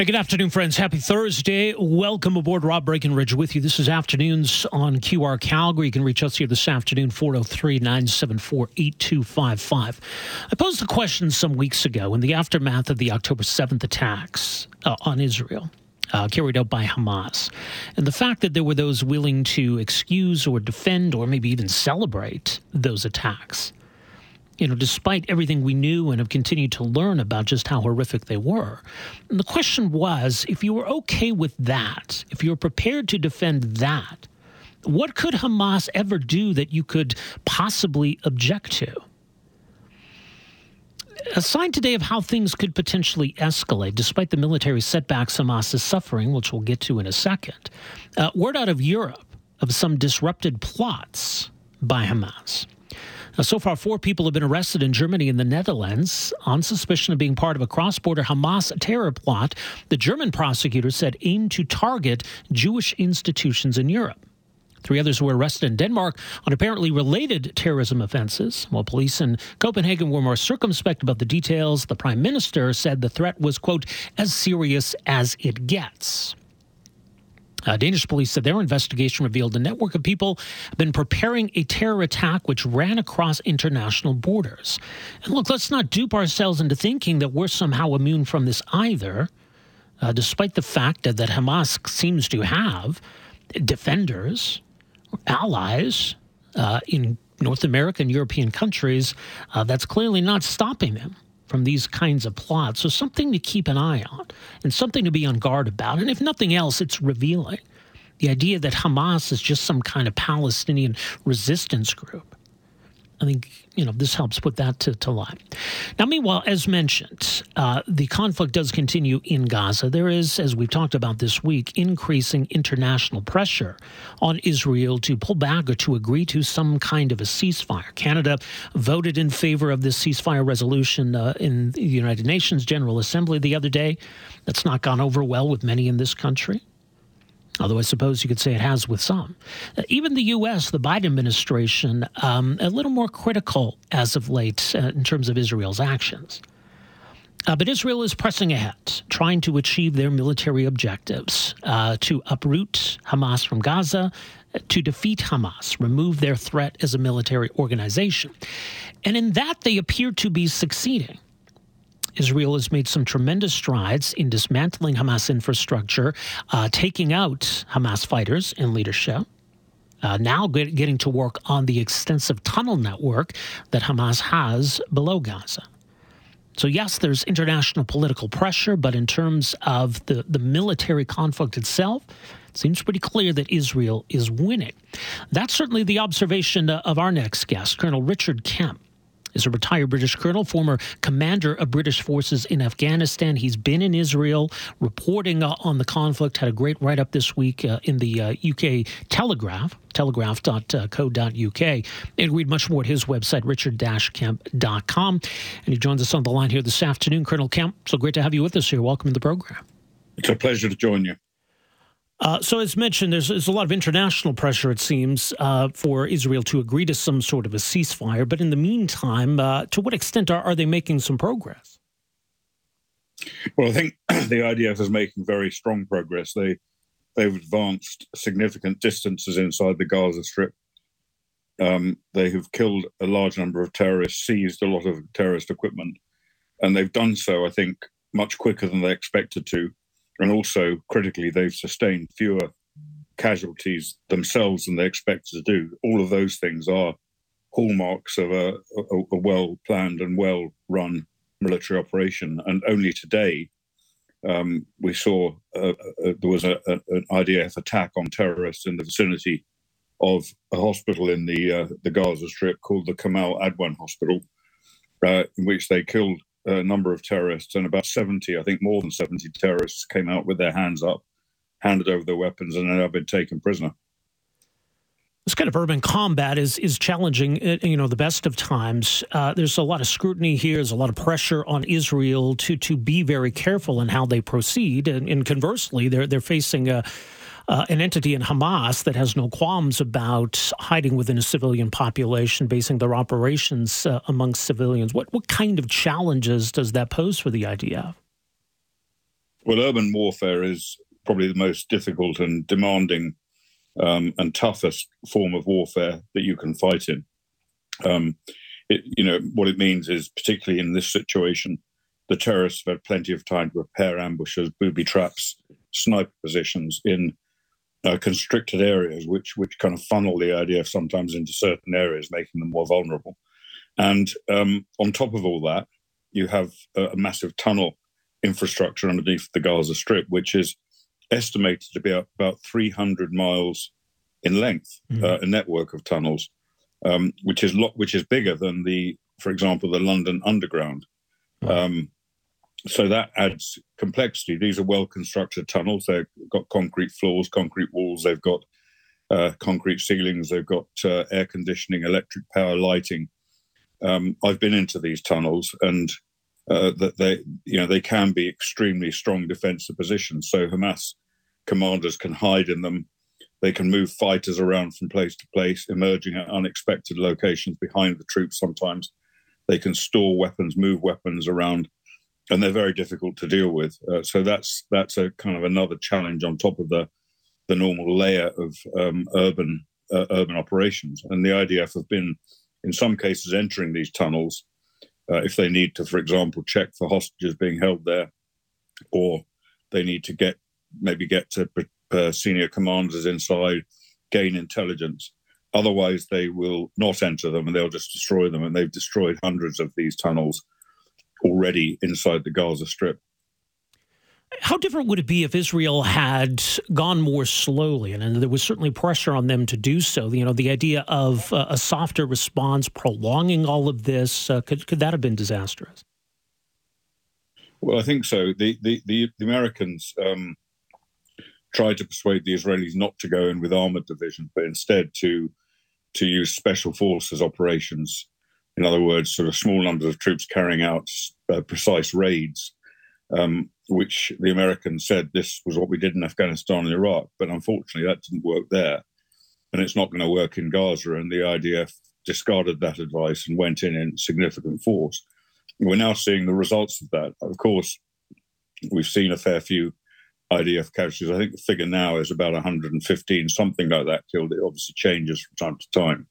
Hey, good afternoon, friends. Happy Thursday. Welcome aboard. Rob Breckenridge with you. This is Afternoons on QR Calgary. You can reach us here this afternoon, 403 974 8255. I posed a question some weeks ago in the aftermath of the October 7th attacks uh, on Israel. Uh, carried out by Hamas. And the fact that there were those willing to excuse or defend or maybe even celebrate those attacks you know, despite everything we knew and have continued to learn about just how horrific they were. And the question was if you were okay with that, if you were prepared to defend that, what could Hamas ever do that you could possibly object to? A sign today of how things could potentially escalate, despite the military setbacks Hamas is suffering, which we'll get to in a second. Uh, word out of Europe of some disrupted plots by Hamas. Now, so far, four people have been arrested in Germany and the Netherlands on suspicion of being part of a cross border Hamas terror plot the German prosecutors said aimed to target Jewish institutions in Europe. Three others were arrested in Denmark on apparently related terrorism offenses. While police in Copenhagen were more circumspect about the details, the prime minister said the threat was, quote, as serious as it gets. Uh, Danish police said their investigation revealed a network of people have been preparing a terror attack which ran across international borders. And look, let's not dupe ourselves into thinking that we're somehow immune from this either, uh, despite the fact that, that Hamas seems to have defenders, allies uh, in North American European countries. Uh, that's clearly not stopping them from these kinds of plots. So, something to keep an eye on and something to be on guard about. And if nothing else, it's revealing the idea that Hamas is just some kind of Palestinian resistance group. I think you know this helps put that to, to light. Now, meanwhile, as mentioned, uh, the conflict does continue in Gaza. There is, as we've talked about this week, increasing international pressure on Israel to pull back or to agree to some kind of a ceasefire. Canada voted in favor of this ceasefire resolution uh, in the United Nations General Assembly the other day. That's not gone over well with many in this country although I suppose you could say it has with some. Uh, even the U.S., the Biden administration, um, a little more critical as of late uh, in terms of Israel's actions. Uh, but Israel is pressing ahead, trying to achieve their military objectives uh, to uproot Hamas from Gaza, to defeat Hamas, remove their threat as a military organization. And in that, they appear to be succeeding. Israel has made some tremendous strides in dismantling Hamas infrastructure, uh, taking out Hamas fighters and leadership. Uh, now get, getting to work on the extensive tunnel network that Hamas has below Gaza. So, yes, there's international political pressure, but in terms of the, the military conflict itself, it seems pretty clear that Israel is winning. That's certainly the observation of our next guest, Colonel Richard Kemp is a retired British colonel, former commander of British forces in Afghanistan. He's been in Israel reporting uh, on the conflict. Had a great write up this week uh, in the uh, UK Telegraph, telegraph.co.uk. And read much more at his website, richard-kemp.com. And he joins us on the line here this afternoon. Colonel Kemp, so great to have you with us here. Welcome to the program. It's a pleasure to join you. Uh, so, as mentioned, there's, there's, a lot of international pressure, it seems, uh, for Israel to agree to some sort of a ceasefire. But in the meantime, uh, to what extent are, are they making some progress? Well, I think the IDF is making very strong progress. They they've advanced significant distances inside the Gaza Strip. Um, they have killed a large number of terrorists, seized a lot of terrorist equipment, and they've done so, I think, much quicker than they expected to and also critically, they've sustained fewer casualties themselves than they expected to do. All of those things are hallmarks of a, a, a well planned and well run military operation. And only today, um, we saw uh, uh, there was a, an IDF attack on terrorists in the vicinity of a hospital in the uh, the Gaza Strip called the Kamal Adwan Hospital, uh, in which they killed a number of terrorists, and about 70, I think more than 70 terrorists came out with their hands up, handed over their weapons, and have been taken prisoner. This kind of urban combat is is challenging, uh, you know, the best of times. Uh, there's a lot of scrutiny here. There's a lot of pressure on Israel to to be very careful in how they proceed, and, and conversely, they're they're facing a uh, an entity in Hamas that has no qualms about hiding within a civilian population, basing their operations uh, civilians. What what kind of challenges does that pose for the IDF? Well, urban warfare is probably the most difficult and demanding um, and toughest form of warfare that you can fight in. Um, it, you know what it means is, particularly in this situation, the terrorists have had plenty of time to prepare ambushes, booby traps, sniper positions in uh, constricted areas, which which kind of funnel the IDF sometimes into certain areas, making them more vulnerable. And um, on top of all that, you have a, a, massive tunnel infrastructure underneath the Gaza Strip, which is estimated to be about 300 miles in length, mm-hmm. uh, a network of tunnels, um, which is lot, which is bigger than the, for example, the London Underground. Um, so that adds complexity. These are well constructed tunnels. They've got concrete floors, concrete walls. They've got uh, concrete ceilings. They've got uh, air conditioning, electric power, lighting. Um, I've been into these tunnels, and uh, that they, you know, they can be extremely strong defensive positions. So Hamas commanders can hide in them. They can move fighters around from place to place, emerging at unexpected locations behind the troops. Sometimes they can store weapons, move weapons around and they're very difficult to deal with. Uh, so that's that's a kind of another challenge on top of the the normal layer of um, urban uh, urban operations. And the IDF have been, in some cases, entering these tunnels uh, if they need to, for example, check for hostages being held there, or they need to get maybe get to uh, senior commanders inside, gain intelligence. Otherwise, they will not enter them and they'll just destroy them. And they've destroyed hundreds of these tunnels already inside the Gaza Strip. How different would it be if Israel had gone more slowly? And, and there was certainly pressure on them to do so. You know, the idea of uh, a softer response, prolonging all of this, uh, could, could that have been disastrous? Well, I think so. The, the, the, the Americans um, tried to persuade the Israelis not to go in with armored divisions, but instead to to use special forces operations in other words, sort of small numbers of troops carrying out uh, precise raids, um, which the Americans said this was what we did in Afghanistan and Iraq. But unfortunately, that didn't work there. And it's not going to work in Gaza. And the IDF discarded that advice and went in in significant force. We're now seeing the results of that. Of course, we've seen a fair few IDF casualties. I think the figure now is about 115, something like that killed. It obviously changes from time to time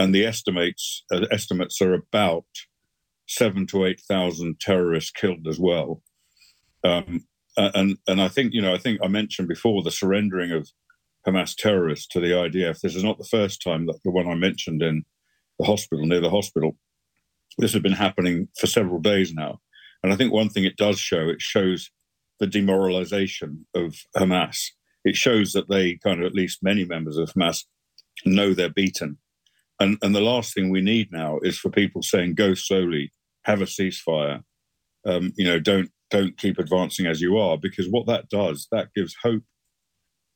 and the estimates uh, estimates are about seven to eight thousand terrorists killed as well. Um, and and I think you know I think I mentioned before the surrendering of Hamas terrorists to the IDF. This is not the first time that the one I mentioned in the hospital near the hospital. This has been happening for several days now, and I think one thing it does show it shows the demoralization of Hamas. It shows that they kind of at least many members of Hamas know they're beaten and, and the last thing we need now is for people saying, go slowly, have a ceasefire. Um, you know, don't don't keep advancing as you are, because what that does, that gives hope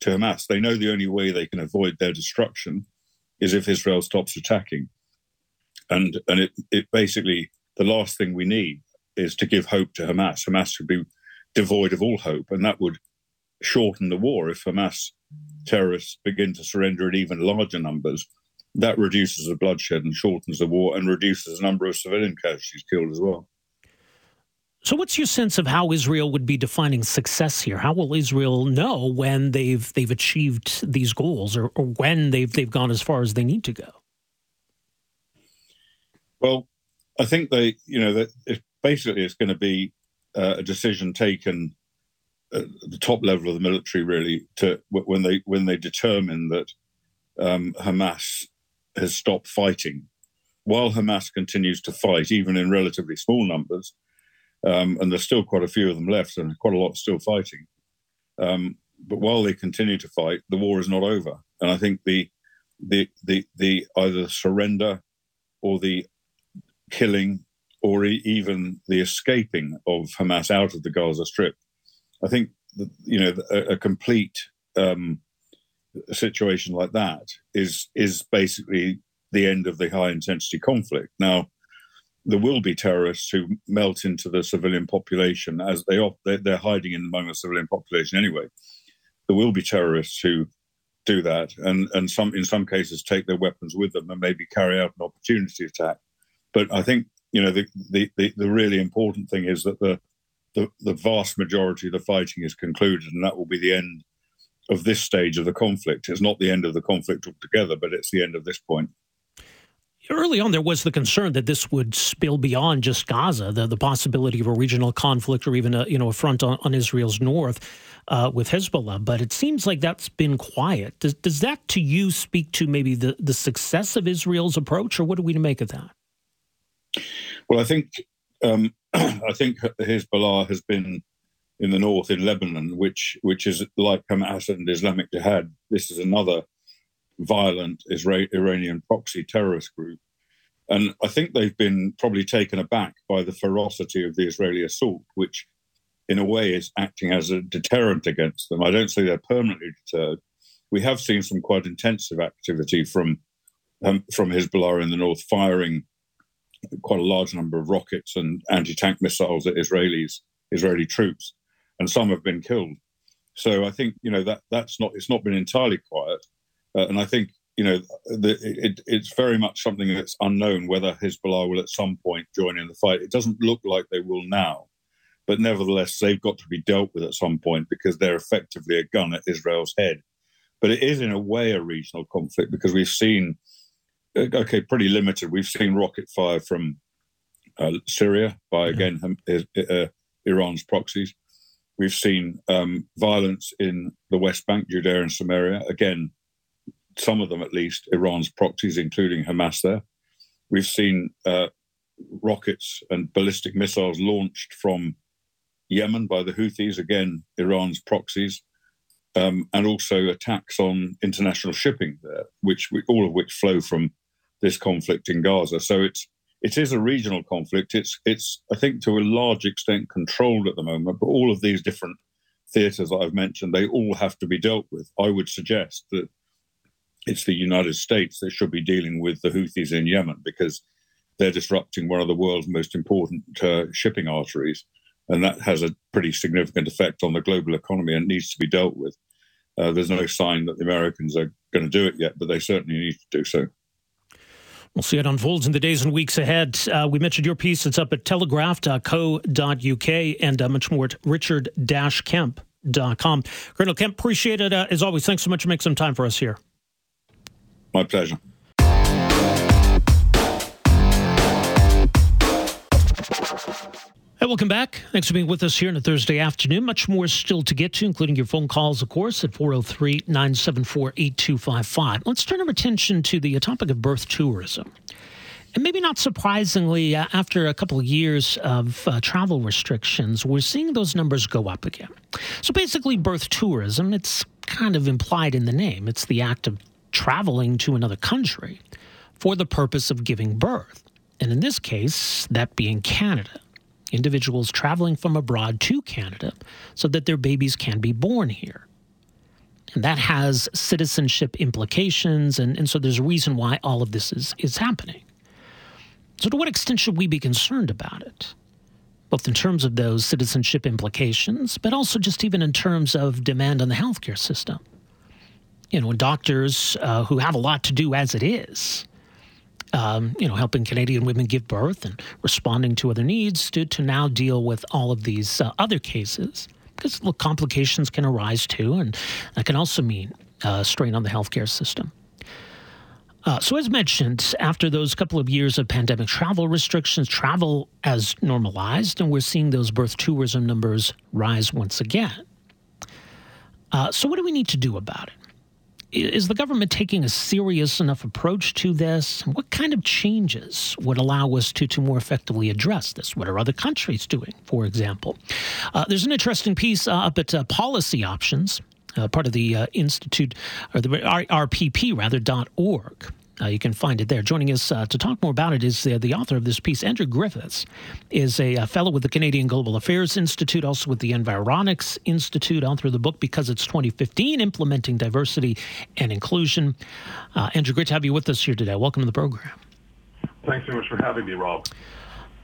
to Hamas. They know the only way they can avoid their destruction is if Israel stops attacking. And and it, it basically the last thing we need is to give hope to Hamas. Hamas should be devoid of all hope, and that would shorten the war if Hamas terrorists begin to surrender in even larger numbers that reduces the bloodshed and shortens the war and reduces the number of civilian casualties killed as well. So, what's your sense of how Israel would be defining success here? How will Israel know when they've they've achieved these goals, or, or when they've they've gone as far as they need to go? Well, I think they, you know, that basically it's going to be uh, a decision taken at the top level of the military, really, to when they when they determine that um, Hamas has stopped fighting. While Hamas continues to fight, even in relatively small numbers, um, and there's still quite a few of them left, and quite a lot still fighting. Um, but while they continue to fight, the war is not over, and I think the the the the either surrender or the killing or even the escaping of Hamas out of the Gaza Strip, I think you know a, a complete um, a situation like that is is basically the end of the high intensity conflict. Now, there will be terrorists who melt into the civilian population as they they're hiding in among the civilian population anyway. There will be terrorists who do that, and and some in some cases take their weapons with them and maybe carry out an opportunity attack. But I think you know the the the, the really important thing is that the the, the vast majority of the fighting is concluded, and that will be the end of this stage of the conflict. It's not the end of the conflict altogether, but it's the end of this point. Early on, there was the concern that this would spill beyond just Gaza, the, the possibility of a regional conflict or even a you know a front on, on Israel's north uh, with Hezbollah. But it seems like that's been quiet. Does, does that, to you, speak to maybe the, the success of Israel's approach, or what are we to make of that? Well, I think um, I think Hezbollah has been in the north in Lebanon, which which is like Hamas and Islamic Jihad. This is another violent Iranian proxy terrorist group. And I think they've been probably taken aback by the ferocity of the Israeli assault, which in a way is acting as a deterrent against them. I don't say they're permanently deterred. We have seen some quite intensive activity from um, from Hezbollah in the north, firing quite a large number of rockets and anti-tank missiles at Israelis, Israeli troops, and some have been killed. So I think you know that that's not it's not been entirely quiet, uh, and I think you know the, it, it's very much something that's unknown whether Hezbollah will at some point join in the fight. It doesn't look like they will now, but nevertheless they've got to be dealt with at some point because they're effectively a gun at Israel's head. But it is in a way a regional conflict because we've seen uh, okay, pretty limited. We've seen rocket fire from uh, Syria by again uh, Iran's proxies. We've seen um, violence in the West Bank, Judea and Samaria. Again, some of them at least, Iran's proxies, including Hamas there. We've seen uh, rockets and ballistic missiles launched from Yemen by the Houthis, again, Iran's proxies, um, and also attacks on international shipping there, which all of which flow from this conflict in Gaza. So it's it is a regional conflict. It's it's I think to a large extent controlled at the moment, but all of these different theatres that I've mentioned, they all have to be dealt with. I would suggest that it's the United States that should be dealing with the Houthis in Yemen because they're disrupting one of the world's most important uh, shipping arteries, and that has a pretty significant effect on the global economy and needs to be dealt with. Uh, there's no sign that the Americans are going to do it yet, but they certainly need to do so. We'll see it unfolds in the days and weeks ahead. Uh, we mentioned your piece. It's up at telegraph.co.uk and uh, much more at richard-kemp.com. Colonel Kemp, appreciate it. Uh, as always, thanks so much for making some time for us here. My pleasure. Welcome back. Thanks for being with us here on a Thursday afternoon. Much more still to get to, including your phone calls, of course, at 403 974 8255. Let's turn our attention to the topic of birth tourism. And maybe not surprisingly, uh, after a couple of years of uh, travel restrictions, we're seeing those numbers go up again. So basically, birth tourism, it's kind of implied in the name. It's the act of traveling to another country for the purpose of giving birth. And in this case, that being Canada individuals traveling from abroad to Canada so that their babies can be born here. And that has citizenship implications, and, and so there's a reason why all of this is, is happening. So, to what extent should we be concerned about it? Both in terms of those citizenship implications, but also just even in terms of demand on the healthcare system. You know, doctors uh, who have a lot to do as it is um, you know, helping Canadian women give birth and responding to other needs to, to now deal with all of these uh, other cases. Because, look, complications can arise too, and that can also mean uh, strain on the healthcare system. Uh, so, as mentioned, after those couple of years of pandemic travel restrictions, travel has normalized, and we're seeing those birth tourism numbers rise once again. Uh, so, what do we need to do about it? Is the government taking a serious enough approach to this? What kind of changes would allow us to, to more effectively address this? What are other countries doing, for example? Uh, there's an interesting piece uh, up at uh, Policy Options, uh, part of the uh, Institute, or the RPP rather, dot org. Uh, you can find it there. Joining us uh, to talk more about it is uh, the author of this piece, Andrew Griffiths, is a, a, uh, fellow with the Canadian Global Affairs Institute, also with the Environics Institute, author of the book Because It's 2015, Implementing Diversity and Inclusion. Uh, Andrew, great to have you with us here today. Welcome to the program. Thanks very much for having me, Rob.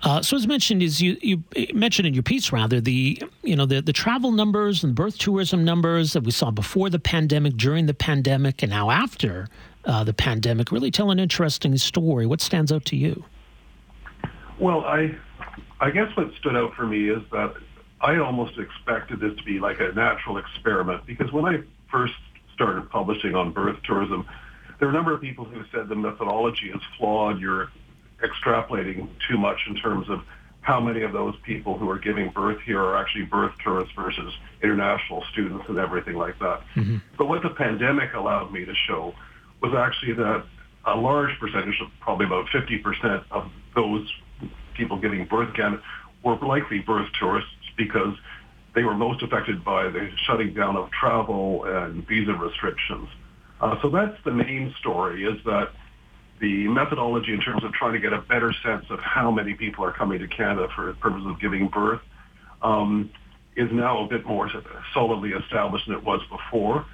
Uh, so as mentioned, is you, you mentioned in your piece rather the you know the the travel numbers and birth tourism numbers that we saw before the pandemic, during the pandemic, and now after uh, the pandemic really tell an interesting story. What stands out to you? Well, I I guess what stood out for me is that I almost expected this to be like a natural experiment because when I first started publishing on birth tourism, there were a number of people who said the methodology is flawed. You're extrapolating too much in terms of how many of those people who are giving birth here are actually birth tourists versus international students and everything like that. Mm-hmm. But what the pandemic allowed me to show was actually that a large percentage, probably about 50% of those people giving birth again, were likely birth tourists because they were most affected by the shutting down of travel and visa restrictions. Uh, so that's the main story, is that the methodology in terms of trying to get a better sense of how many people are coming to Canada for the purpose of giving birth um, is now a bit more solidly established than it was before.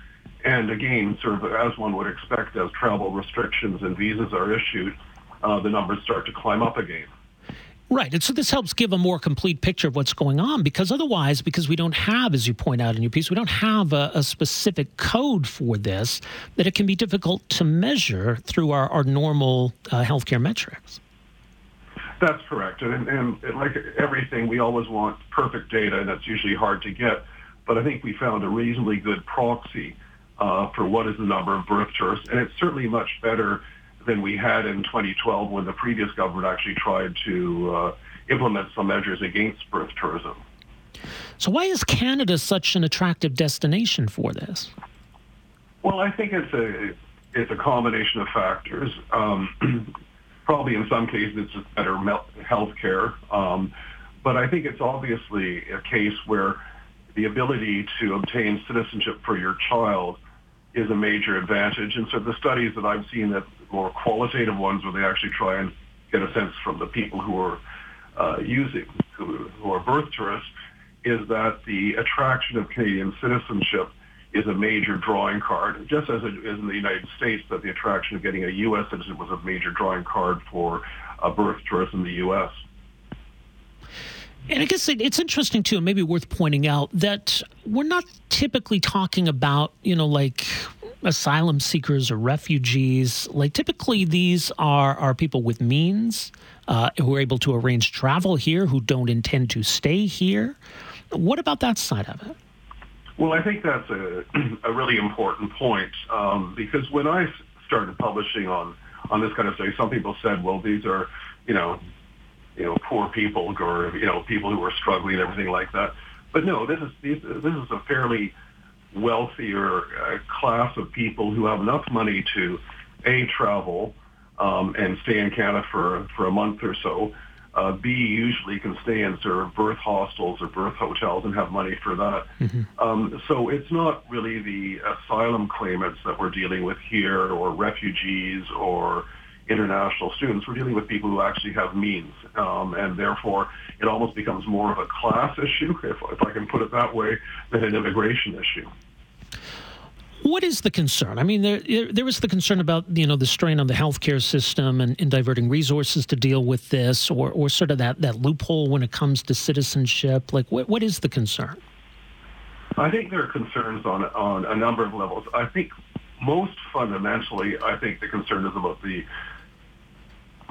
And again, sort of as one would expect, as travel restrictions and visas are issued, uh, the numbers start to climb up again. Right. And so this helps give a more complete picture of what's going on because otherwise, because we don't have, as you point out in your piece, we don't have a, a specific code for this, that it can be difficult to measure through our, our normal uh, healthcare metrics. That's correct. And, and, and like everything, we always want perfect data, and that's usually hard to get. But I think we found a reasonably good proxy uh, for what is the number of birth tourists, and it's certainly much better than we had in 2012 when the previous government actually tried to uh, implement some measures against birth tourism. So, why is Canada such an attractive destination for this? Well, I think it's a it's a combination of factors. Um, probably in some cases it's just better health care, um, but I think it's obviously a case where the ability to obtain citizenship for your child is a major advantage. And so the studies that I've seen that more qualitative ones where they actually try and get a sense from the people who are uh, using, who, who are birth tourists, is that the attraction of Canadian citizenship is a major drawing card, just as it is in the United States, that the attraction of getting a U.S. citizen was a major drawing card for a birth tourist in the U.S. And I guess it's interesting too, and maybe worth pointing out that we're not typically talking about, you know, like asylum seekers or refugees. Like typically, these are are people with means uh, who are able to arrange travel here, who don't intend to stay here. What about that side of it? Well, I think that's a, a really important point um, because when I started publishing on on this kind of thing, some people said, "Well, these are, you know, you know, poor people or you know, people who are struggling and everything like that." But no, this is this is a fairly wealthier uh, class of people who have enough money to a travel um, and stay in Canada for for a month or so. Uh, B usually can stay in sort of birth hostels or birth hotels and have money for that. Mm-hmm. Um, so it's not really the asylum claimants that we're dealing with here, or refugees, or international students. We're dealing with people who actually have means, um, and therefore it almost becomes more of a class issue, if, if I can put it that way, than an immigration issue. What is the concern? I mean, there there was the concern about you know the strain on the healthcare system and, and diverting resources to deal with this, or or sort of that that loophole when it comes to citizenship. Like, what what is the concern? I think there are concerns on on a number of levels. I think most fundamentally, I think the concern is about the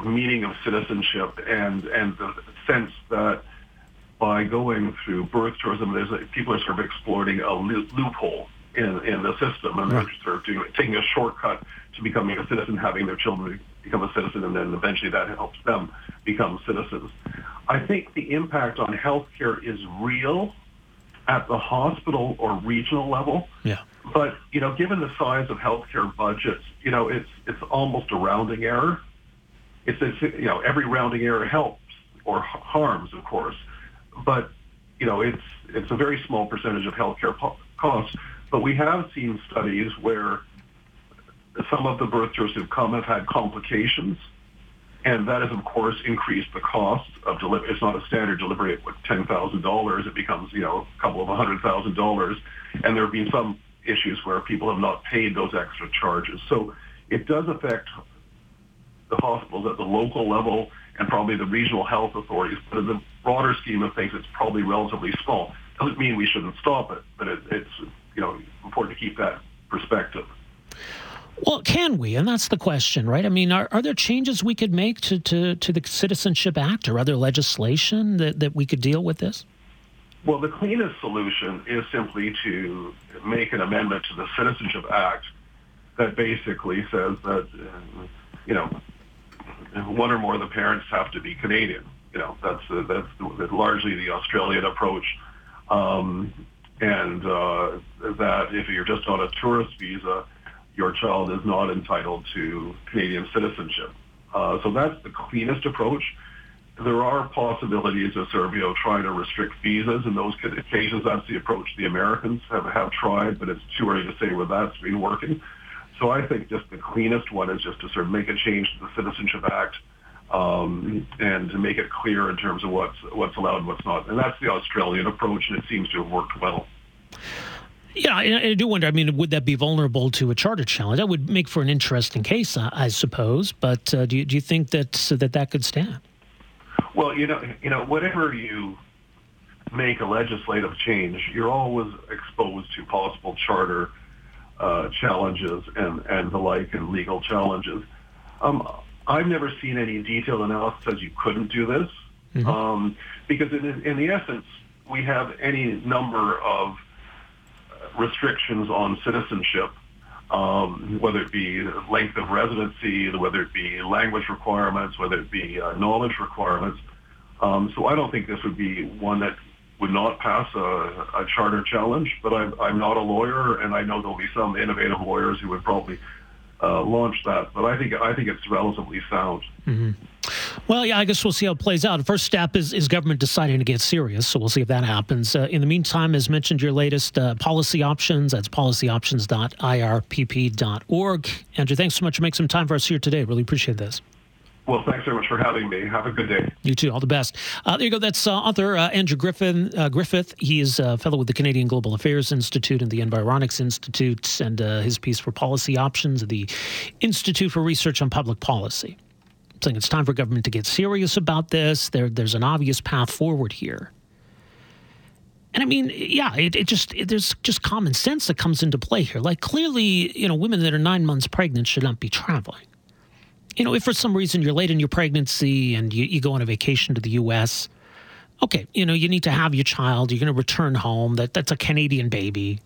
meaning of citizenship and and the sense that by going through birth tourism, there's a, people are sort of exploiting a loophole in, in the system, and right. they're sort of doing, taking a shortcut to becoming a citizen, having their children become a citizen, and then eventually that helps them become citizens. I think the impact on healthcare is real at the hospital or regional level. Yeah. But you know, given the size of healthcare budgets, you know, it's it's almost a rounding error. It's, it's you know, every rounding error helps or harms, of course, but you know, it's it's a very small percentage of healthcare po- costs. But we have seen studies where some of the birth tourists who've come have had complications, and that has, of course, increased the cost of delivery. It's not a standard delivery at what, $10,000. It becomes, you know, a couple of hundred thousand dollars. And there have been some issues where people have not paid those extra charges. So it does affect the hospitals at the local level and probably the regional health authorities. But in the broader scheme of things, it's probably relatively small. Doesn't mean we shouldn't stop it, but it, it's you know important to keep that perspective. Well, can we? And that's the question, right? I mean, are, are there changes we could make to, to, to the Citizenship Act or other legislation that, that we could deal with this? Well, the cleanest solution is simply to make an amendment to the Citizenship Act that basically says that, uh, you know, one or more of the parents have to be Canadian. You know, that's uh, that's, that's largely the Australian approach, um, and uh, that if you're just on a tourist visa, your child is not entitled to Canadian citizenship. Uh, so that's the cleanest approach. There are possibilities of Serbia trying to restrict visas. In those occasions, that's the approach the Americans have, have tried, but it's too early to say whether that's been working. So I think just the cleanest one is just to sort of make a change to the Citizenship Act um, and to make it clear in terms of what's what's allowed and what's not. And that's the Australian approach, and it seems to have worked well. Yeah, I, I do wonder. I mean, would that be vulnerable to a charter challenge? That would make for an interesting case, I, I suppose. But uh, do you do you think that that that could stand? Well, you know, you know, whatever you make a legislative change, you're always exposed to possible charter uh, challenges and, and the like and legal challenges. Um, I've never seen any detailed analysis says you couldn't do this mm-hmm. um, because in, in the essence, we have any number of restrictions on citizenship, um, whether it be length of residency, whether it be language requirements, whether it be uh, knowledge requirements. Um, so I don't think this would be one that would not pass a, a charter challenge, but I'm, I'm not a lawyer, and I know there'll be some innovative lawyers who would probably uh, launch that. But I think I think it's relatively sound. Mm-hmm. Well, yeah, I guess we'll see how it plays out. First step is, is government deciding to get serious, so we'll see if that happens. Uh, in the meantime, as mentioned, your latest uh, policy options, that's policyoptions.irpp.org. Andrew, thanks so much for making some time for us here today. Really appreciate this. Well, thanks very much for having me. Have a good day. You too. All the best. Uh, there you go. That's uh, author uh, Andrew Griffin, uh, Griffith. He is a fellow with the Canadian Global Affairs Institute and the Environics Institute, and uh, his piece for Policy Options at the Institute for Research on Public Policy. Saying it's time for government to get serious about this. There, there's an obvious path forward here. And I mean, yeah, it, it just it, there's just common sense that comes into play here. Like clearly, you know, women that are nine months pregnant should not be traveling you know, if for some reason you're late in your pregnancy and you, you go on a vacation to the U.S., okay, you know, you need to have your child. You're going to return home. That that's a Canadian baby,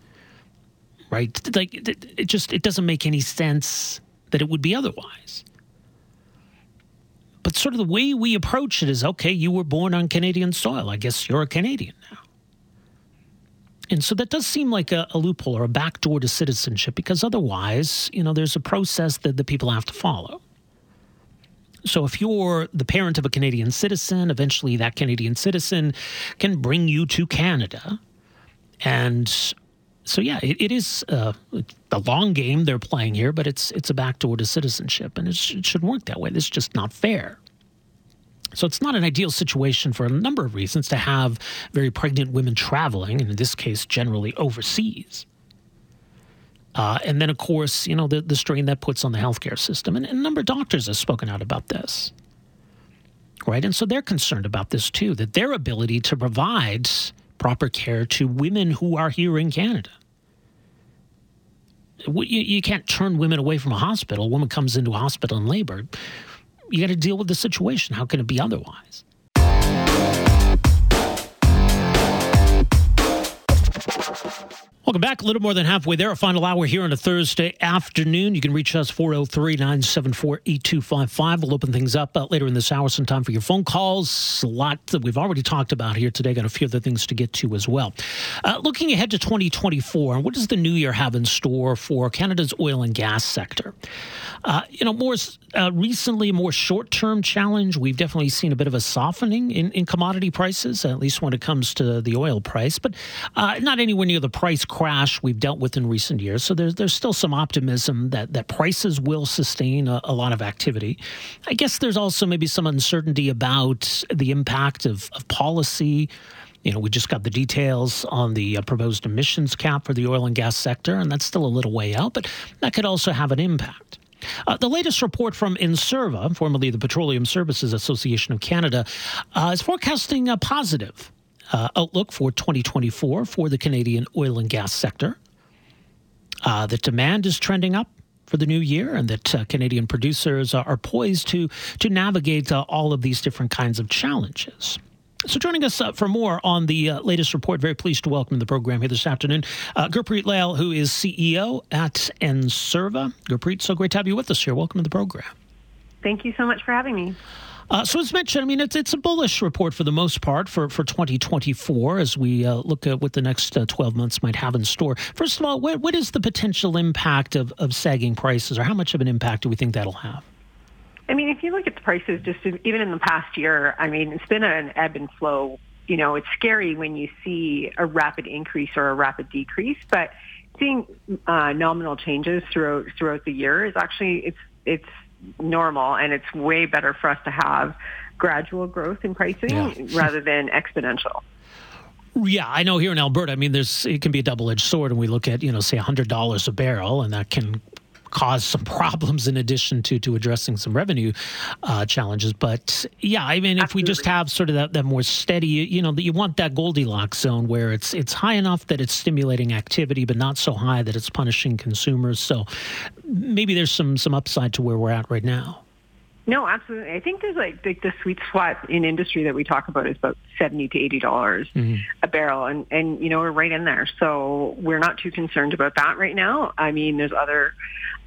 right? Like it just it doesn't make any sense that it would be otherwise. But sort of the way we approach it is okay, you were born on Canadian soil. I guess you're a Canadian now. And so that does seem like a, a loophole or a backdoor to citizenship because otherwise, you know, there's a process that the people have to follow. So if you're the parent of a Canadian citizen, eventually that Canadian citizen can bring you to Canada. And so yeah, it, it is uh, the long game they're playing here, but it's it's a backdoor to citizenship, and it, sh- it shouldn't work that way. Is just not fair. So it's not an ideal situation for a number of reasons to have very pregnant women traveling, and in this case, generally overseas. Uh, and then, of course, you know, the, the strain that puts on the healthcare system. And, and a number of doctors have spoken out about this. Right. And so they're concerned about this too, that their ability to provide proper care to women who are here in Canada. You, you can't turn women away from a hospital. A woman comes into a hospital in labor. You got to deal with the situation. How can it be otherwise? Welcome back. A little more than halfway there. A final hour here on a Thursday afternoon. You can reach us 403 974 8255. We'll open things up uh, later in this hour. Some time for your phone calls. A lot that we've already talked about here today. Got a few other things to get to as well. Uh, looking ahead to 2024, what does the new year have in store for Canada's oil and gas sector? Uh, you know, more uh, recently, more short term challenge. We've definitely seen a bit of a softening in, in commodity prices, at least when it comes to the oil price, but uh, not anywhere near the price crash we've dealt with in recent years. So there's there's still some optimism that that prices will sustain a, a lot of activity. I guess there's also maybe some uncertainty about the impact of, of policy. You know, we just got the details on the uh, proposed emissions cap for the oil and gas sector, and that's still a little way out, but that could also have an impact. Uh, the latest report from Enserva, formerly the Petroleum Services Association of Canada, uh, is forecasting a positive uh, outlook for 2024 for the Canadian oil and gas sector. Uh, the demand is trending up for the new year, and that uh, Canadian producers are, poised to to navigate uh, all of these different kinds of challenges. So, joining us uh, for more on the uh, latest report, very pleased to welcome to the program here this afternoon, uh, Gurpreet Lail, who is CEO at Enserva. Gurpreet, so great to have you with us here. Welcome to the program. Thank you so much for having me. Uh, so as mentioned, I mean it's it's a bullish report for the most part for, for 2024 as we uh, look at what the next uh, 12 months might have in store. First of all, what, what is the potential impact of, of sagging prices, or how much of an impact do we think that'll have? I mean, if you look at the prices, just in, even in the past year, I mean, it's been an ebb and flow. You know, it's scary when you see a rapid increase or a rapid decrease, but seeing uh, nominal changes throughout throughout the year is actually it's it's normal, and it's way better for us to have gradual growth in pricing yeah. rather than exponential. Yeah, I know here in Alberta, I mean, there's it can be a double edged sword, and we look at you know say hundred dollars a barrel, and that can cause some problems in addition to to addressing some revenue uh, challenges. But yeah, I mean, Absolutely. if we just have sort of that, that more steady, you know, that you want that Goldilocks zone where it's it's high enough that it's stimulating activity, but not so high that it's punishing consumers. So maybe there's some some upside to where we're at right now. No, absolutely. I think there's like the, the sweet spot in industry that we talk about is about seventy to eighty dollars mm-hmm. a barrel, and and you know we're right in there. So we're not too concerned about that right now. I mean, there's other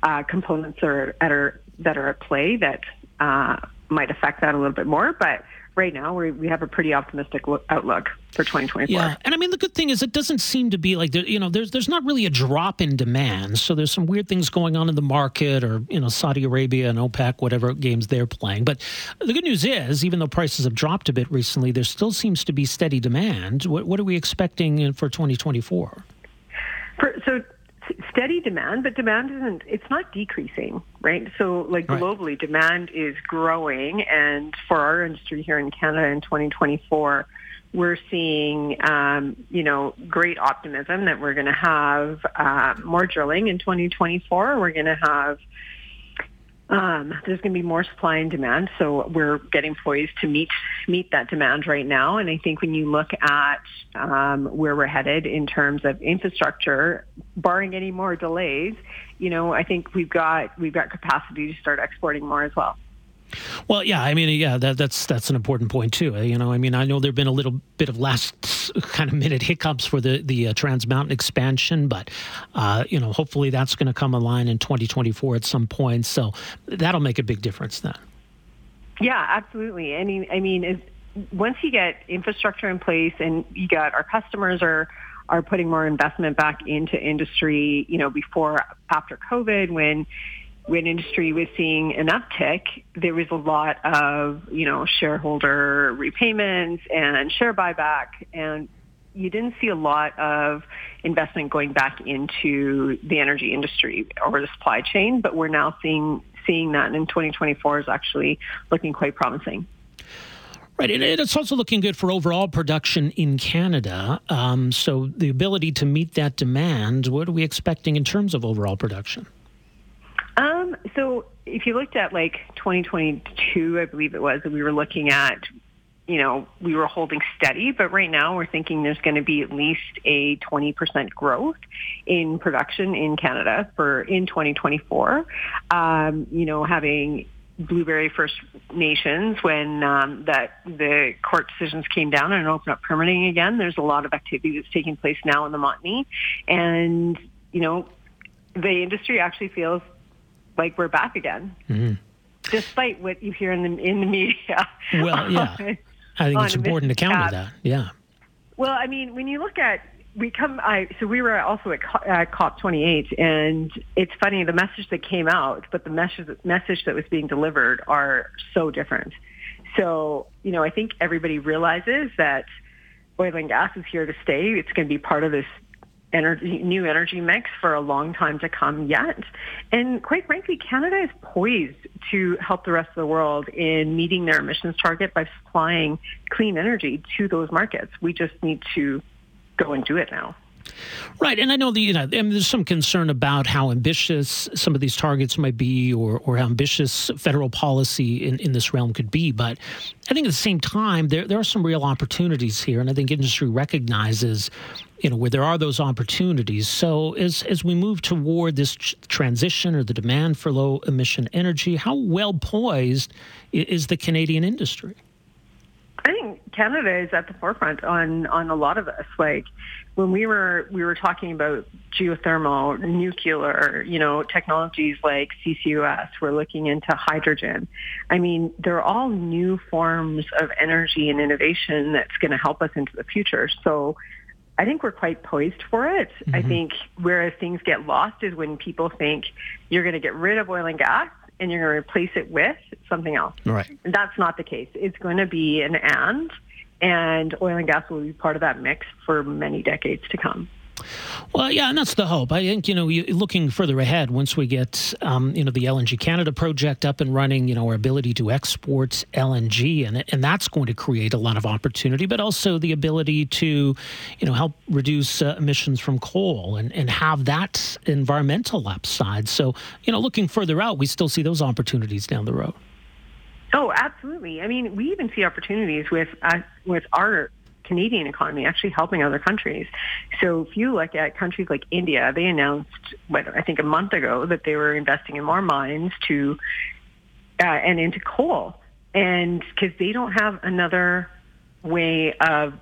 uh, components that are, that are that are at play that uh, might affect that a little bit more, but right now we we have a pretty optimistic outlook for 2024. Yeah, and I mean the good thing is it doesn't seem to be like there, you know there's there's not really a drop in demand. So there's some weird things going on in the market, or you know Saudi Arabia and OPEC, whatever games they're playing. But the good news is, even though prices have dropped a bit recently, there still seems to be steady demand. What, what are we expecting for 2024? For, so steady demand, but demand isn't, it's not decreasing, right? So like right. globally, demand is growing. And for our industry here in Canada in 2024, we're seeing, um, you know, great optimism that we're going to have uh, more drilling in 2024. We're going to have um, there's going to be more supply and demand, so we're getting poised to meet meet that demand right now. And I think when you look at um, where we're headed in terms of infrastructure, barring any more delays, you know, I think we've got we've got capacity to start exporting more as well. Well, yeah, I mean, yeah, that, that's that's an important point too. You know, I mean, I know there've been a little bit of last kind of minute hiccups for the the uh, Trans Mountain expansion, but uh, you know, hopefully that's going to come online in 2024 at some point. So that'll make a big difference then. Yeah, absolutely. I mean, I mean, is once you get infrastructure in place and you got our customers are are putting more investment back into industry, you know, before after COVID when when industry was seeing an uptick, there was a lot of, you know, shareholder repayments and share buyback and you didn't see a lot of investment going back into the energy industry or the supply chain, but we're now seeing seeing that and in 2024 is actually looking quite promising. Right, and it's also looking good for overall production in Canada. Um, so the ability to meet that demand, what are we expecting in terms of overall production? Um, so if you looked at like 2022, I believe it was, we were looking at, you know, we were holding steady, but right now we're thinking there's going to be at least a 20% growth in production in Canada for in 2024. Um, you know, having Blueberry First Nations when um, that the court decisions came down and opened up permitting again. There's a lot of activity that's taking place now in the Montney, and you know the industry actually feels like we're back again, mm-hmm. despite what you hear in the in the media. Well, yeah, I think it's important to counter that. Yeah. Well, I mean, when you look at we come, I so we were also at, at COP 28, and it's funny the message that came out, but the message message that was being delivered are so different. So you know, I think everybody realizes that oil and gas is here to stay. It's going to be part of this energy, new energy mix for a long time to come yet. And quite frankly, Canada is poised to help the rest of the world in meeting their emissions target by supplying clean energy to those markets. We just need to go and do it now. Right, and I know that you know there's some concern about how ambitious some of these targets might be, or or how ambitious federal policy in, in this realm could be. But I think at the same time, there there are some real opportunities here, and I think industry recognizes, you know, where there are those opportunities. So as as we move toward this transition or the demand for low emission energy, how well poised is the Canadian industry? I think Canada is at the forefront on on a lot of this. Like when we were we were talking about geothermal, nuclear, you know, technologies like CCUS. We're looking into hydrogen. I mean, they're all new forms of energy and innovation that's going to help us into the future. So. I think we're quite poised for it. Mm-hmm. I think where things get lost is when people think you're going to get rid of oil and gas and you're going to replace it with something else. Right. And that's not the case. It's going to be an and, and oil and gas will be part of that mix for many decades to come. Well, yeah, and that's the hope. I think you know, looking further ahead, once we get um, you know the LNG Canada project up and running, you know, our ability to export LNG, and and that's going to create a lot of opportunity, but also the ability to, you know, help reduce uh, emissions from coal and and have that environmental upside. So, you know, looking further out, we still see those opportunities down the road. Oh, absolutely. I mean, we even see opportunities with uh, with our Canadian economy actually helping other countries. So if you look at countries like India, they announced, what, I think a month ago, that they were investing in more mines to uh, and into coal, and because they don't have another way of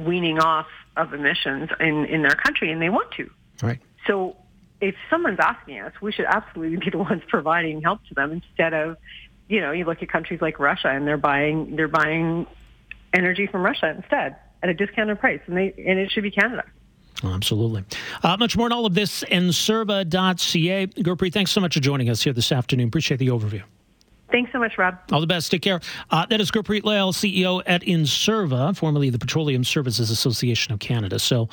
weaning off of emissions in in their country, and they want to. Right. So if someone's asking us, we should absolutely be the ones providing help to them instead of, you know, you look at countries like Russia and they're buying they're buying energy from Russia instead at a discounted price, and they and it should be Canada. Absolutely. Uh, much more on all of this, enserva.ca. Gurpreet, thanks so much for joining us here this afternoon. Appreciate the overview. Thanks so much, Rob. All the best. Take care. Uh, that is Gurpreet Lail, CEO at Enserva, formerly the Petroleum Services Association of Canada. So,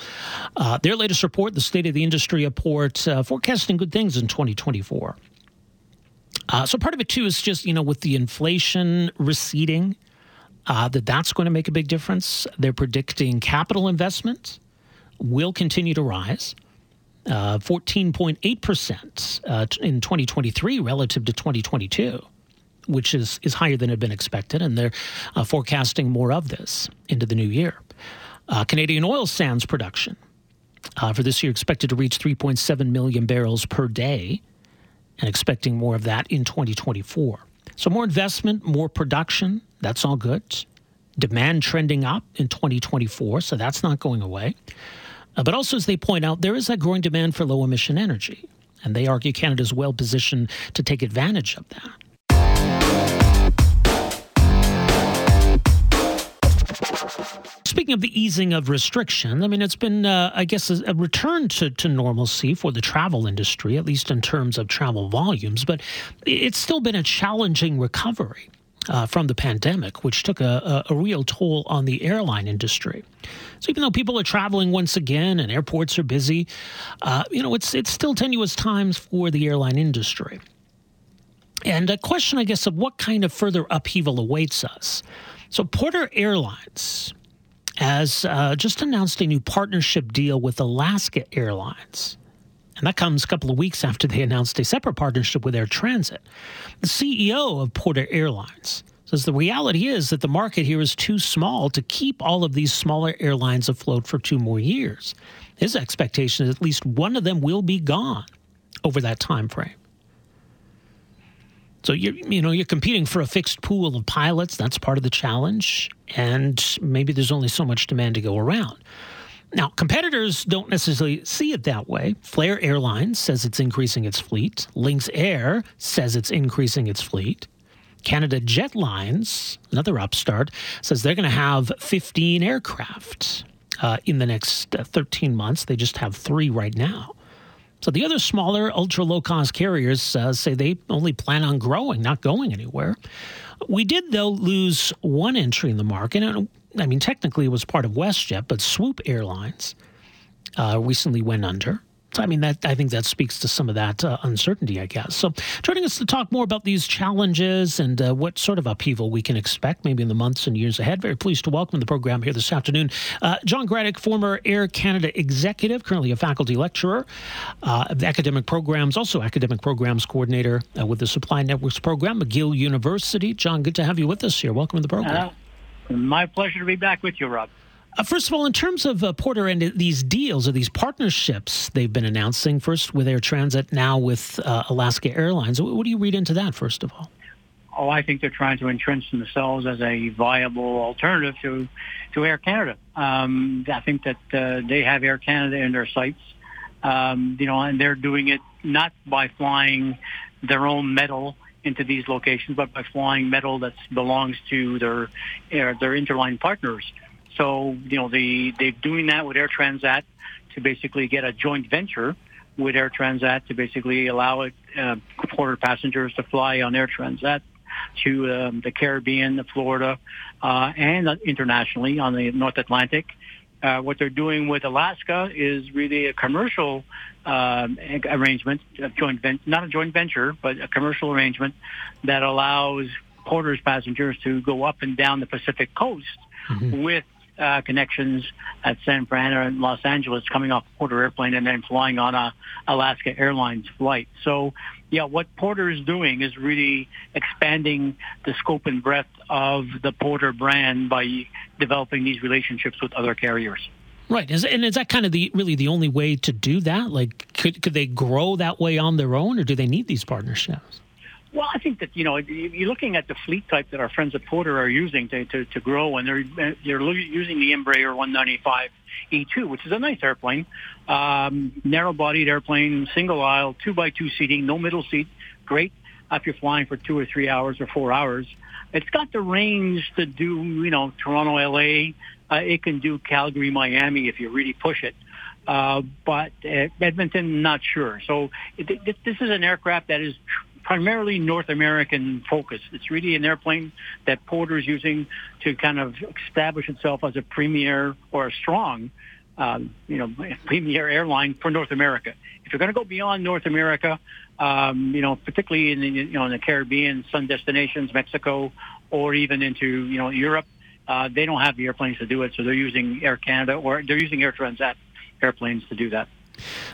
uh, their latest report, the State of the Industry report, uh, forecasting good things in 2024. Uh, so, part of it, too, is just, you know, with the inflation receding, uh, that that's going to make a big difference. They're predicting capital investment will continue to rise. Uh, 14.8% uh, in 2023 relative to 2022, which is, is higher than had been expected. And they're uh, forecasting more of this into the new year. Uh, Canadian oil sands production uh, for this year expected to reach 3.7 million barrels per day and expecting more of that in 2024. So, more investment, more production, that's all good. Demand trending up in 2024, so that's not going away. Uh, but also, as they point out, there is a growing demand for low emission energy, and they argue Canada is well positioned to take advantage of that. Speaking of the easing of restriction, I mean, it's been, uh, I guess, a, a, return to, to normalcy for the travel industry, at least in terms of travel volumes, but it's still been a challenging recovery. Uh, from the pandemic, which took a, a, a, real toll on the airline industry. So even though people are traveling once again and airports are busy, uh, you know, it's it's still tenuous times for the airline industry. And a question, I guess, of what kind of further upheaval awaits us. So Porter Airlines has uh, just announced a new partnership deal with Alaska Airlines. And that comes a couple of weeks after they announced a separate partnership with Air Transat. The CEO of Porter Airlines says the reality is that the market here is too small to keep all of these smaller airlines afloat for two more years. His expectation is at least one of them will be gone over that time frame. So you're you know you're competing for a fixed pool of pilots. That's part of the challenge, and maybe there's only so much demand to go around. Now, competitors don't necessarily see it that way. Flair Airlines says it's increasing its fleet. Lynx Air says it's increasing its fleet. Canada Jetlines, another upstart, says they're going to have 15 aircraft uh, in the next uh, 13 months. They just have three right now. So the other smaller, ultra low cost carriers uh, say they only plan on growing, not going anywhere. We did, though, lose one entry in the market, and I mean, technically it was part of WestJet, but Swoop Airlines uh, recently went under. So, I mean, that I think that speaks to some of that uh, uncertainty, I guess. So, joining us to talk more about these challenges and uh, what sort of upheaval we can expect maybe in the months and years ahead. Very pleased to welcome the program here this afternoon. Uh, John Gradek, former Air Canada executive, currently a faculty lecturer uh, of academic programs, also academic programs coordinator uh, with the Supply Networks program, McGill University. John, good to have you with us here. Welcome to the program. My pleasure to be back with you, Rob. Uh, first of all, in terms of uh, Porter and these deals or these partnerships they've been announcing, first with Air Transat, now with uh, Alaska Airlines, what, do you read into that, first of all? oh, I think they're trying to entrench themselves as a viable alternative to to Air Canada. Um, I think that uh, they have Air Canada in their sights, um, you know, and they're doing it not by flying their own metal into these locations, but by flying metal that belongs to their their interline partners. So, you know, they they're doing that with Air Transat to basically get a joint venture with Air Transat to basically allow it, uh, Porter passengers to fly on Air Transat to um, the Caribbean, Florida, uh, and internationally on the North Atlantic. Uh, what they're doing with Alaska is really a commercial uh, arrangement, a joint ven- not a joint venture, but a commercial arrangement that allows Porter's passengers to go up and down the Pacific coast mm-hmm. with uh, connections at San Fran or Los Angeles coming off Porter Airplane and then flying on a Alaska Airlines flight. So, yeah, what Porter is doing is really expanding the scope and breadth of the Porter brand by developing these relationships with other carriers. Right, is, and is that kind of the really the only way to do that? Like, could could they grow that way on their own, or do they need these partnerships? Well, I think that you know you're looking at the fleet type that our friends at Porter are using to to, to grow, and they're they're using the Embraer 195 E2, which is a nice airplane, um, narrow-bodied airplane, single aisle, two by two seating, no middle seat, great if you're flying for two or three hours or four hours. It's got the range to do you know Toronto, LA. Uh, it can do Calgary, Miami if you really push it. Uh, but uh, Edmonton, not sure. So it, it, this is an aircraft that is primarily North American focused. It's really an airplane that Porter is using to kind of establish itself as a premier or a strong, um, you know, premier airline for North America. If you're going to go beyond North America, um, you know, particularly in the, you know in the Caribbean, sun destinations, Mexico, or even into you know Europe, uh, they don't have the airplanes to do it, so they're using Air Canada or they're using Air Transat airplanes to do that.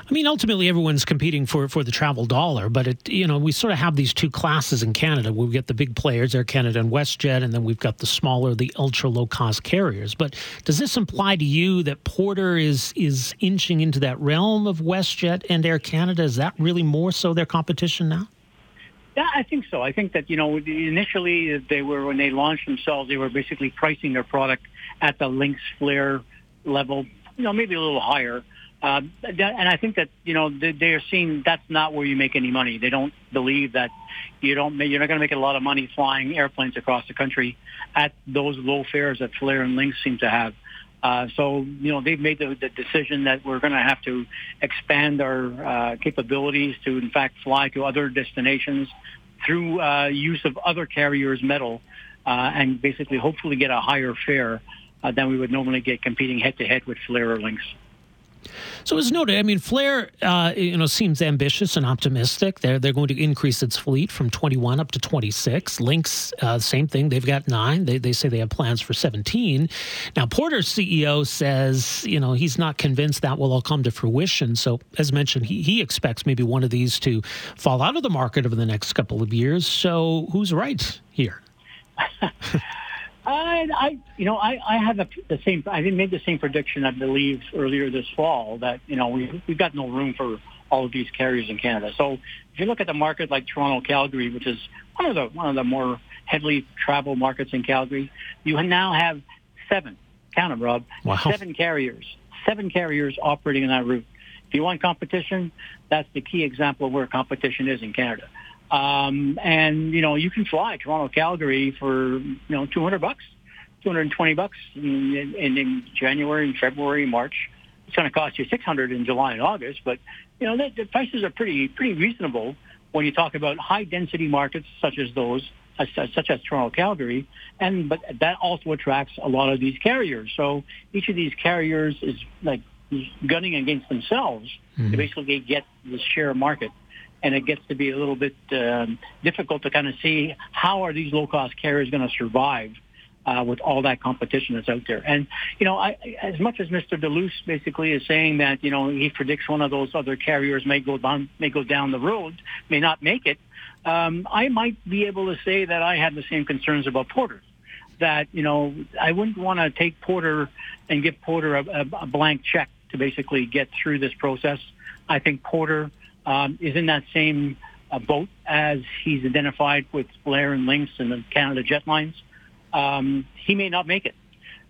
I mean, ultimately, everyone's competing for, for the travel dollar, but it you know we sort of have these two classes in Canada. We've got the big players, Air Canada and WestJet, and then we've got the smaller, the ultra low cost carriers. But does this imply to you that Porter is is inching into that realm of WestJet and Air Canada? Is that really more so their competition now? Yeah, I think so. I think that you know initially they were when they launched themselves, they were basically pricing their product at the Lynx Flair level, you know, maybe a little higher. Um, and I think that you know they are seeing that's not where you make any money. They don't believe that you don't you're not going to make a lot of money flying airplanes across the country at those low fares that Flair and Lynx seem to have. Uh, so you know they've made the, the decision that we're going to have to expand our uh, capabilities to in fact fly to other destinations through uh, use of other carriers' metal uh, and basically hopefully get a higher fare uh, than we would normally get competing head to head with Flair or Lynx. So as noted, I mean, Flair, uh, you know, seems ambitious and optimistic. They're they're going to increase its fleet from 21 up to 26. Lynx, uh, same thing. They've got nine. They they say they have plans for 17. Now Porter's CEO says, you know, he's not convinced that will all come to fruition. So as mentioned, he he expects maybe one of these to fall out of the market over the next couple of years. So who's right here? I, I, you know, I, I had the, the same. I made the same prediction, I believe, earlier this fall that you know we we've got no room for all of these carriers in Canada. So if you look at the market like Toronto, Calgary, which is one of the one of the more heavily traveled markets in Calgary, you now have seven. Count them, Rob. Wow. Seven carriers. Seven carriers operating in that route. If you want competition, that's the key example of where competition is in Canada. Um, and you know, you can fly Toronto, Calgary for you know 200 bucks, 220 bucks in, in, in January and February, March. It's going to cost you 600 in July and August, but you know the, the prices are pretty pretty reasonable when you talk about high density markets such as those, such as Toronto, Calgary, and but that also attracts a lot of these carriers. So each of these carriers is like gunning against themselves mm-hmm. to basically get the share market and it gets to be a little bit um, difficult to kind of see how are these low-cost carriers going to survive uh, with all that competition that's out there. And you know, I, as much as Mr. Deluce basically is saying that you know he predicts one of those other carriers may go down may go down the road, may not make it. Um, I might be able to say that I have the same concerns about Porter. That you know, I wouldn't want to take Porter and give Porter a, a, a blank check to basically get through this process. I think Porter um, is in that same a boat as he's identified with Flair and Lynx and the Canada Jetlines, um, he may not make it.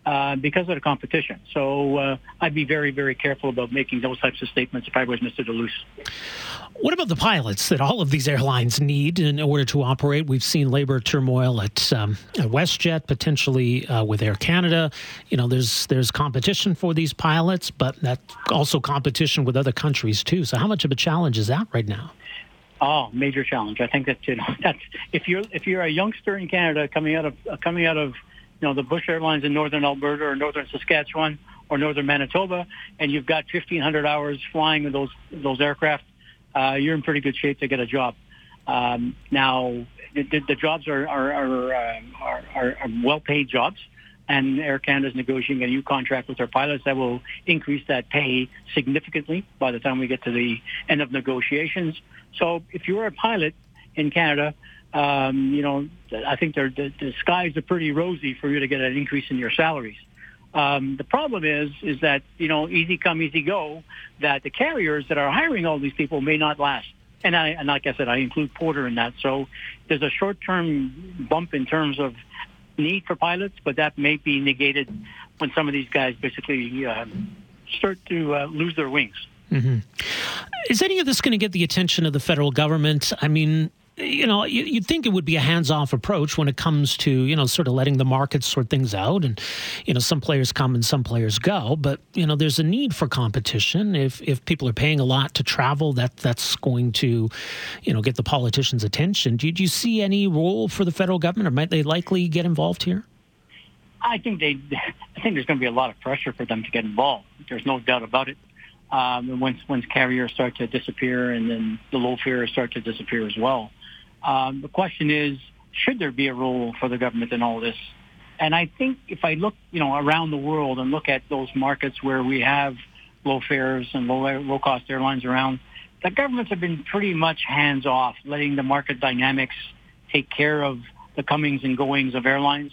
Uh, because of the competition. So uh, I'd be very, very careful about making those types of statements if I was Mr. Deluce. What about the pilots that all of these airlines need in order to operate? We've seen labor turmoil at, um, at WestJet, potentially uh, with Air Canada. You know, there's there's competition for these pilots, but that's also competition with other countries too. So, how much of a challenge is that right now? Oh, major challenge. I think that you know that's if you're if you're a youngster in Canada coming out of coming out of you know, the Bush Airlines in northern Alberta or northern Saskatchewan or northern Manitoba, and you've got 1,500 hours flying with those those aircraft, uh, you're in pretty good shape to get a job. Um, now, the, the, jobs are are are, uh, are, are, are well-paid jobs, and Air Canada is negotiating a new contract with their pilots that will increase that pay significantly by the time we get to the end of negotiations. So, if you're a pilot in Canada um, you know, I think the, the skies are pretty rosy for you to get an increase in your salaries. Um, the problem is, is that you know, easy come, easy go. That the carriers that are hiring all these people may not last. And I, and like I said, I include Porter in that. So there's a short-term bump in terms of need for pilots, but that may be negated when some of these guys basically uh, start to uh, lose their wings. Mm-hmm. Is any of this going to get the attention of the federal government? I mean, you know, you'd think it would be a hands-off approach when it comes to you know sort of letting the market sort things out, and you know some players come and some players go. But you know, there's a need for competition. If if people are paying a lot to travel, that that's going to, you know, get the politicians' attention. Do you, do you see any role for the federal government, or might they likely get involved here? I think they. I think there's going to be a lot of pressure for them to get involved. There's no doubt about it. Um, and once once carriers start to disappear, and then the low fares start to disappear as well. Um, the question is, should there be a role for the government in all this? And I think if I look, you know, around the world and look at those markets where we have low fares and low low cost airlines around, the governments have been pretty much hands off, letting the market dynamics take care of the comings and goings of airlines.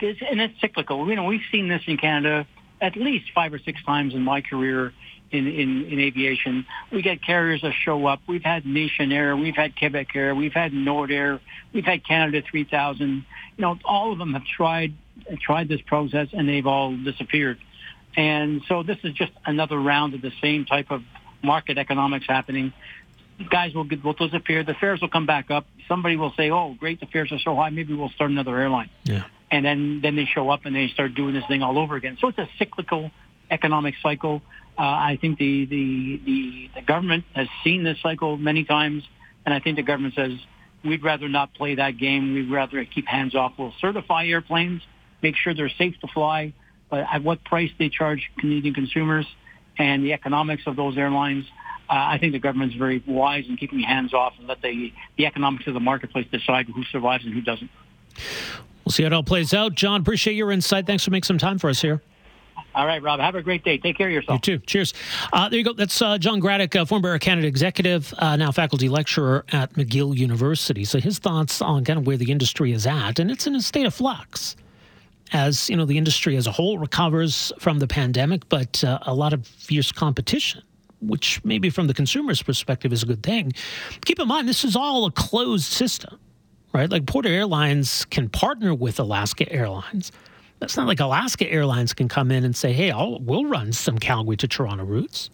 And it's cyclical. You know, we've seen this in Canada at least five or six times in my career in, in, in aviation. We get carriers that show up. We've had Nationair, we've had Quebecair, we've had Nordair, we've had Canada 3000. You know, all of them have tried tried this process and they've all disappeared. And so this is just another round of the same type of market economics happening. Guys will, get, will disappear. The fares will come back up. Somebody will say, "Oh, great, the fares are so high. Maybe we'll start another airline." Yeah. And then then they show up and they start doing this thing all over again. So it's a cyclical economic cycle. Uh, I think the, the, the, the government has seen this cycle many times, and I think the government says, we'd rather not play that game. We'd rather keep hands off. We'll certify airplanes, make sure they're safe to fly, but at what price they charge Canadian consumers and the economics of those airlines, uh, I think the government's very wise in keeping hands off and let the, the economics of the marketplace decide who survives and who doesn't. We'll see how it all plays out. John, appreciate your insight. Thanks for making some time for us here. All right, Rob. Have a great day. Take care of yourself. You too. Cheers. Uh, there you go. That's uh, John Gradek, uh, former Canada executive, uh, now faculty lecturer at McGill University. So his thoughts on kind of where the industry is at, and it's in a state of flux. As you know, the industry as a whole recovers from the pandemic, but uh, a lot of fierce competition which maybe from the consumer's perspective is a good thing. Keep in mind, this is all a closed system, right? Like Porter Airlines can partner with Alaska Airlines it's not like Alaska Airlines can come in and say, hey, I'll, we'll run some Calgary to Toronto routes.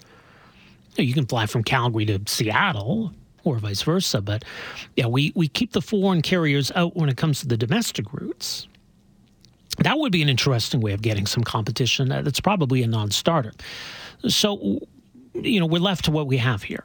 You can fly from Calgary to Seattle or vice versa. But yeah, we, we keep the foreign carriers out when it comes to the domestic routes. That would be an interesting way of getting some competition. That's probably a non starter. So, you know, we're left to what we have here.